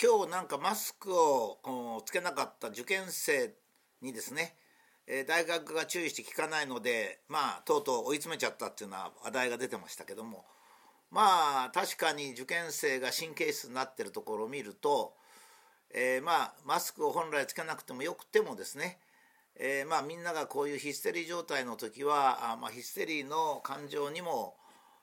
今日なんかマスクをつけなかった受験生にですね、えー、大学が注意して聞かないのでまあとうとう追い詰めちゃったっていうのは話題が出てましたけどもまあ確かに受験生が神経質になってるところを見ると、えー、まあマスクを本来つけなくてもよくてもですねえー、まあ、みんながこういうヒステリー状態の時はあ、まあ、ヒステリーの感情にも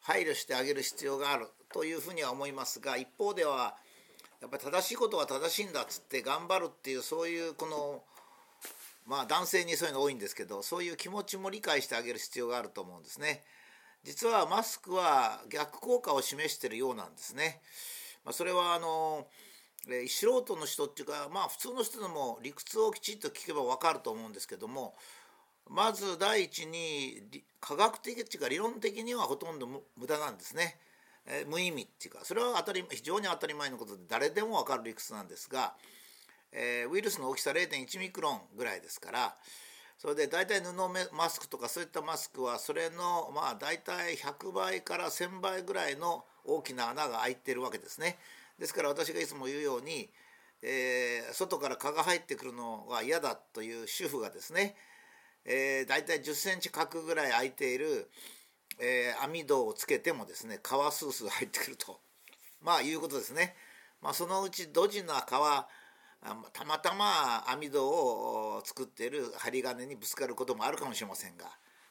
配慮してあげる必要があるというふうには思いますが一方ではやっぱり正しいことは正しいんだっつって頑張るっていうそういうこのまあ男性にそういうの多いんですけどそういう気持ちも理解してあげる必要があると思うんですね。実はマスクは逆効果を示しているようなんですね。まあ、それはあの素人の人っていうかまあ普通の人でも理屈をきちっと聞けば分かると思うんですけどもまず第一に科学的っていうか理論的にはほとんど無駄なんですね。え無意味っていうかそれは当たり非常に当たり前のことで誰でも分かる理屈なんですが、えー、ウイルスの大きさ0.1ミクロンぐらいですからそれで大体布マスクとかそういったマスクはそれのまあ大体100倍から1,000倍ぐらいの大きな穴が開いてるわけですね。ですから私がいつも言うように、えー、外から蚊が入ってくるのが嫌だという主婦がですねえー、大体10センチ角ぐらい空いている、えー、網戸をつけてもですね皮スースー入ってくると まあいうことですね。まあ、そのうちドジな皮たまたま網戸を作っている針金にぶつかることもあるかもしれませんが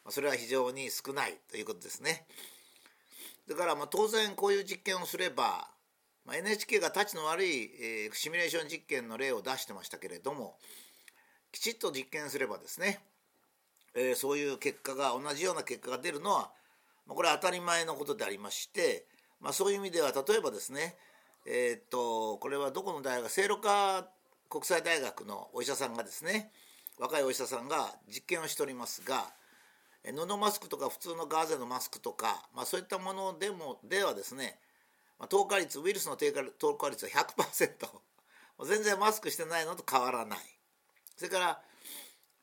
それは非常に少ないということですね。だからまあ当然こういう実験をすれば、まあ、NHK がタチの悪い、えー、シミュレーション実験の例を出してましたけれどもきちっと実験すればですねえー、そういう結果が同じような結果が出るのは、まあ、これは当たり前のことでありまして、まあ、そういう意味では例えばですねえー、っとこれはどこの大学聖路加国際大学のお医者さんがですね若いお医者さんが実験をしておりますが布マスクとか普通のガーゼのマスクとか、まあ、そういったものでもではですね、透過率ウイルスの低下透過率は100% 全然マスクしてないのと変わらない。それから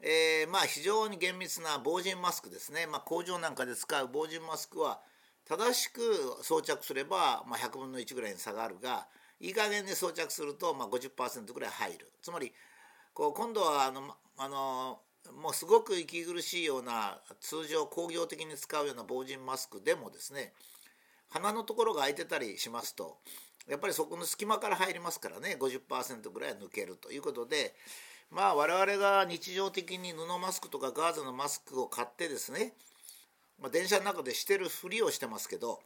えー、まあ非常に厳密な防塵マスクですね、まあ、工場なんかで使う防塵マスクは正しく装着すれば、まあ、100分の1ぐらいに下があるがいい加減に装着すると、まあ、50%ぐらい入る。つまりこう今度はあのあのもうすごく息苦しいような通常工業的に使うような防塵マスクでもですね鼻のところが開いてたりしますとやっぱりそこの隙間から入りますからね50%ぐらい抜けるということでまあ我々が日常的に布マスクとかガーゼのマスクを買ってですね、まあ、電車の中でしてるふりをしてますけど、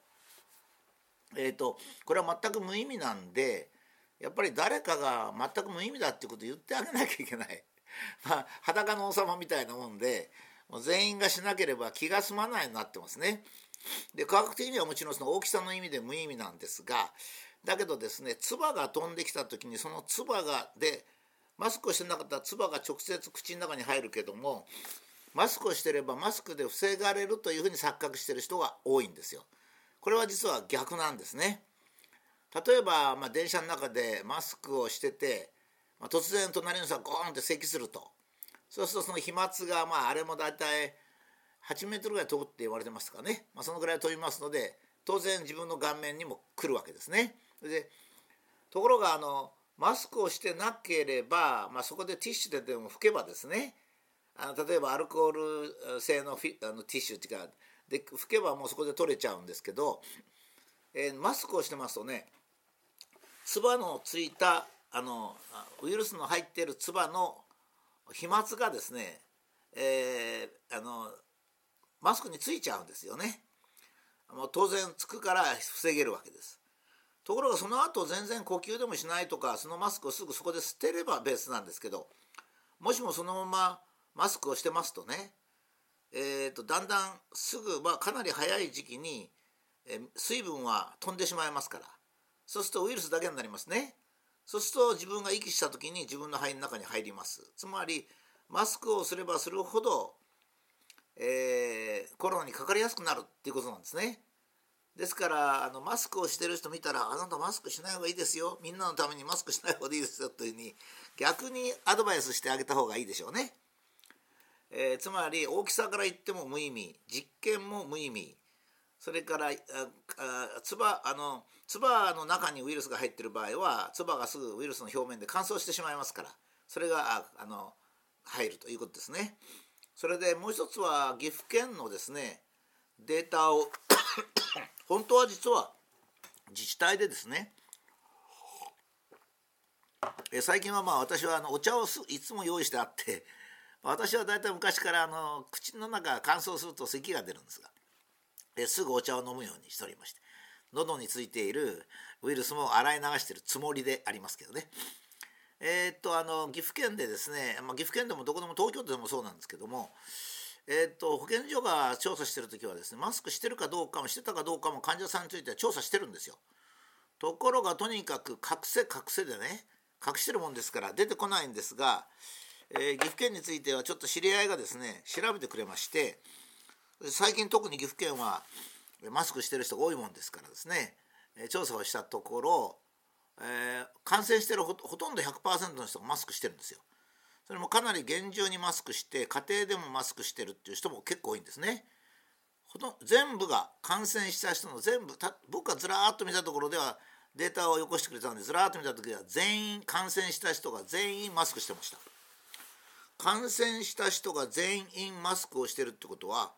えーと、これは全く無意味なんでやっぱり誰かが全く無意味だっていうことを言ってあげなきゃいけない。まあ、裸の王様みたいなもんでもう全員がしなければ気が済まないようになってますね。で科学的にはもちろんその大きさの意味で無意味なんですがだけどですね唾が飛んできた時にその唾がでマスクをしてなかったら唾が直接口の中に入るけどもマスクをしてればマスクで防がれるというふうに錯覚してる人が多いんですよ。これは実は逆なんですね。例えば、まあ、電車の中でマスクをしてて、まあ、突然隣の人がゴーンって咳するとそうするとその飛沫がまああれも大体8メートルぐらい飛ぶって言われてますかね、まあ、そのぐらい飛びますので当然自分の顔面にも来るわけですね。でところがあのマスクをしてなければ、まあ、そこでティッシュででも拭けばですねあの例えばアルコール製のフィあのティッシュっていうかで拭けばもうそこで取れちゃうんですけど、えー、マスクをしてますとね唾のついたあのウイルスの入っている唾の飛沫がですね、えー、あのマスクについちゃうんですよね。もう当然つくから防げるわけです。ところがその後全然呼吸でもしないとかそのマスクをすぐそこで捨てればベースなんですけどもしもそのままマスクをしてますとね、えーと、だんだんすぐ、まあ、かなり早い時期に、え、水分は飛んでしまいますからそうするとウイルスだけになりますねそうすると自分が息した時に自分の肺の中に入りますつまりマスクをすればするほど、えー、コロナにかかりやすくなるっていうことなんですね。ですからあのマスクをしてる人見たら「あなたマスクしない方がいいですよみんなのためにマスクしない方がいいですよ」というふうに逆にアドバイスしてあげた方がいいでしょうね。えー、つまり大きさから言っても無意味実験も無意味それからつばあの唾の中にウイルスが入ってる場合は唾がすぐウイルスの表面で乾燥してしまいますからそれがあの入るということですね。それでもう一つは岐阜県のですねデータを 本当は実は自治体でですねえ最近はまあ私はあのお茶をいつも用意してあって私は大体昔からあの口の中が乾燥すると咳が出るんですがですぐお茶を飲むようにしておりまして喉についているウイルスも洗い流してるつもりでありますけどね。えー、っとあの岐阜県でですね、まあ、岐阜県でもどこでも東京都でもそうなんですけどもえー、っと保健所が調査してる時はですねマスクしてるかどうかもしてたかどうかも患者さんについては調査してるんですよ。ところがとにかく隠せ隠せでね隠してるもんですから出てこないんですが、えー、岐阜県についてはちょっと知り合いがですね調べてくれまして最近特に岐阜県はマスクしてる人が多いもんですからですね調査をしたところ、えー、感染してるほとんど100%の人がマスクしてるんですよ。それもかなり厳重にマスクして家庭でもマスクしてるっていう人も結構多いんですね。ほと全部が感染した人の全部た僕がずらーっと見たところではデータをよこしてくれたんでずらーっと見た時は全員感染した人が全員マスクしてました感染した人が全員マスクをしてるってことは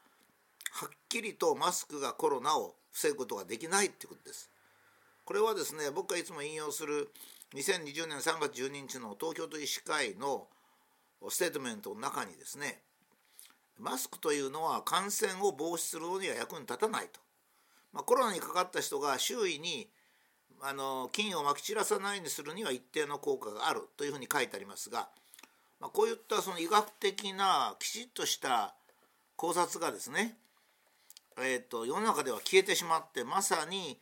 はっきりとマスクがコロナを防ぐことができないってことですこれはですね僕がいつも引用する2020年3月12日の東京都医師会のステートメントの中にですねマスクというのは感染を防止するのには役に立たないと、まあ、コロナにかかった人が周囲にあの菌をまき散らさないようにするには一定の効果があるというふうに書いてありますが、まあ、こういったその医学的なきちっとした考察がですね、えーと、世の中では消えてしまってまさに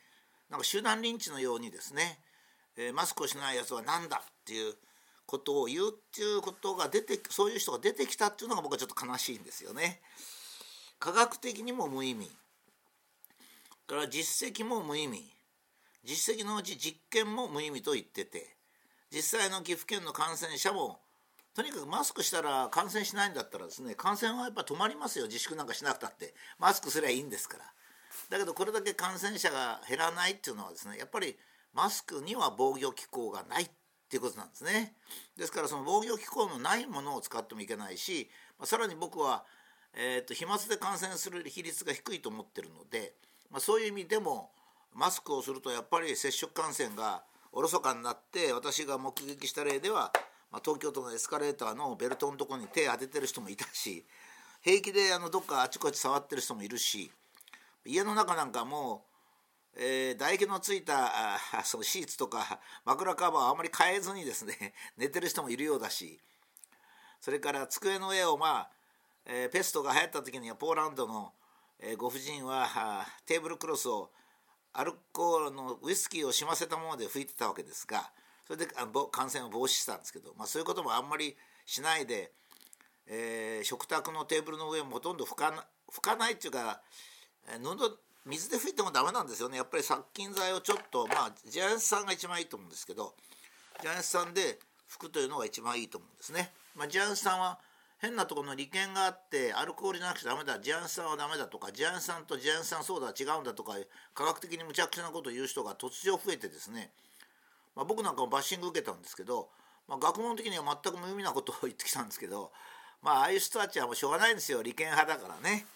なんか集団リンチのようにですね、えー、マスクをしないやつは何だっていうことを言うっていうことが出てそういう人が出てきたっていうのが僕はちょっと悲しいんですよね。科学的にも無意味。から実績も無意味。実績のうち実験も無意味と言ってて実際の岐阜県の感染者もとにかくマスクしたら感染しないんだったらですね感染はやっぱ止まりますよ。自粛なんかしなくたって。マスクすりゃいいんですから。だけどこれだけ感染者が減らないっていうのはですねやっぱりマスクには防御機構がない。っていうことなんですね。ですからその防御機構のないものを使ってもいけないし、まあ、さらに僕は、えーと、飛沫で感染する比率が低いと思ってるので、まあ、そういう意味でもマスクをするとやっぱり接触感染がおろそかになって私が目撃した例では、まあ、東京都のエスカレーターのベルトのとこに手当ててる人もいたし平気であのどっかあちこち触ってる人もいるし家の中なんかもう、えー、唾液のついたあ そのシーツとか枕カバーをあまり変えずにですね 寝てる人もいるようだしそれから机の上をまあ、えー、ペストが流行った時にはポーランドの、えー、ご婦人はテーブルクロスをアルコールのウイスキーをしませたもので拭いてたわけですがそれであ感染を防止したんですけど、まあ、そういうこともあんまりしないで、えー、食卓のテーブルの上もほとんど拭かな拭かないっていうか布水で拭いてもダメなんですよね。やっぱり殺菌剤をちょっとまあジャイアンツさんが一番いいと思うんですけどジャイアンツさんで拭くというのが一番いいと思うんですね。まあ、ジャイアンツさんは変なところの利権があってアルコールじゃなくてダメだ。ジャイアン酸はダメだとかジャイアン酸とジャイアン酸ソーダは違うんだとか科学的にむちゃくちゃなことを言う人が突如増えてですね、まあ、僕なんかもバッシング受けたんですけど、まあ、学問的には全く無意味なことを言ってきたんですけど、まあ、ああいう人たちはもうしょうがないんですよ。利権派だからね。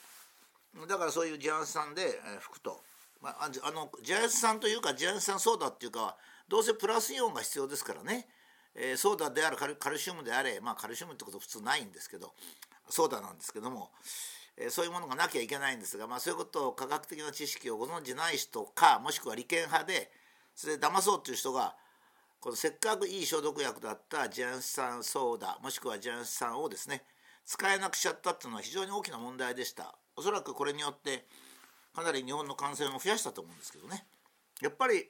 だからそういうジャン酸で拭くと、まあ、あのジャン酸というかジャン酸ソーダっていうかどうせプラスイオンが必要ですからね。えー、ソーダであるカルシウムであれまあカルシウムってこと普通ないんですけどソーダなんですけども、えー、そういうものがなきゃいけないんですが、まあ、そういうことを科学的な知識をご存じない人かもしくは利権派でそれで騙そうっていう人がこのせっかくいい消毒薬だったジャンス酸ソーダもしくはジャンス酸をですね使えなくしちゃったっていうのは非常に大きな問題でした。おそらくこれによってかなり日本の感染を増やしたと思うんですけどね。やっぱり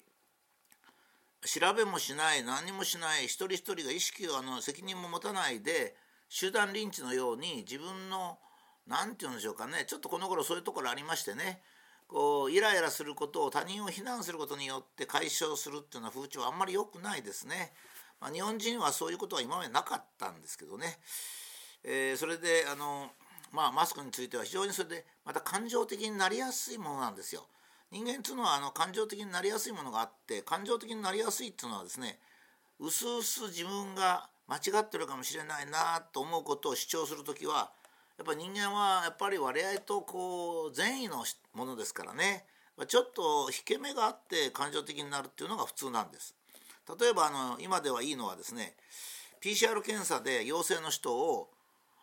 調べもしない何もしない一人一人が意識をあの責任も持たないで集団リンチのように自分の何て言うんでしょうかねちょっとこの頃そういうところありましてねこうイライラすることを他人を非難することによって解消するっていうような風潮はあんまり良くないですね。まあ、日本人はそういうことは今までなかったんですけどね、えー、それであのまあ、マスクについては非常にそれでまた感情的になりやすいものなんですよ。人間っていうのはあの感情的になりやすいものがあって感情的になりやすいっていうのはですねうすうす自分が間違ってるかもしれないなと思うことを主張する時はやっぱ人間はやっぱり我々とこう善意のものですからねちょっと引け目があって感情的になるっていうのが普通なんです。例えばあの今ではいいのはですね PCR 検査で陽性の人を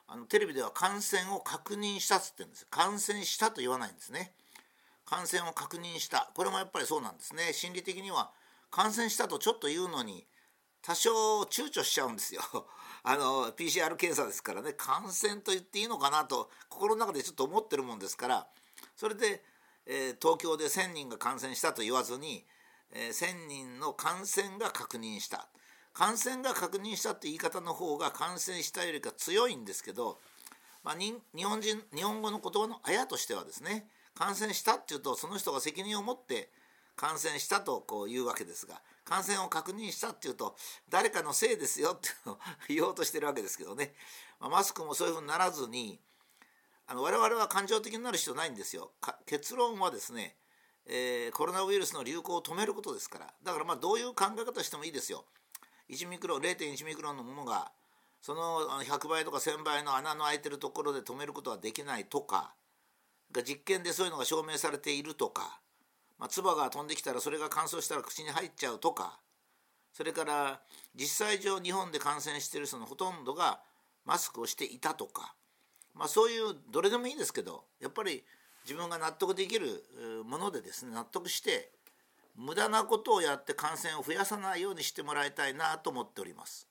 あのテレビでは感染を確認したっつってるんです。感染したと言わないんですね。感染を確認した。これもやっぱりそうなんですね。心理的には感染したとちょっと言うのに多少躊躇しちゃうんですよ。あの PCR 検査ですからね。感染と言っていいのかなと心の中でちょっと思ってるもんですからそれで、えー、東京で1,000人が感染したと言わずに、えー、1,000人の感染が確認した。感染が確認したって言い方の方が感染したよりか強いんですけど、まあ、日本人日本語の言葉のあやとしてはですね感染したっていうとその人が責任を持って感染したとこう言うわけですが感染を確認したっていうと誰かのせいですよっていうのを言おうとしてるわけですけどね、まあ、マスクもそういうふうにならずにあの我々は感情的になる必要ないんですよ。結論はですね、えー、コロナウイルスの流行を止めることですからだからまあどういう考え方してもいいですよ。1ミクロン0.1ミクロンのものがその100倍とか1,000倍の穴の開いてるところで止めることはできないとか実験でそういうのが証明されているとか、まあ、唾が飛んできたらそれが乾燥したら口に入っちゃうとかそれから実際上日本で感染してる人のほとんどがマスクをしていたとか、まあ、そういうどれでもいいんですけどやっぱり自分が納得できるものでですね納得して無駄なことをやって感染を増やさないようにしてもらいたいなと思っております。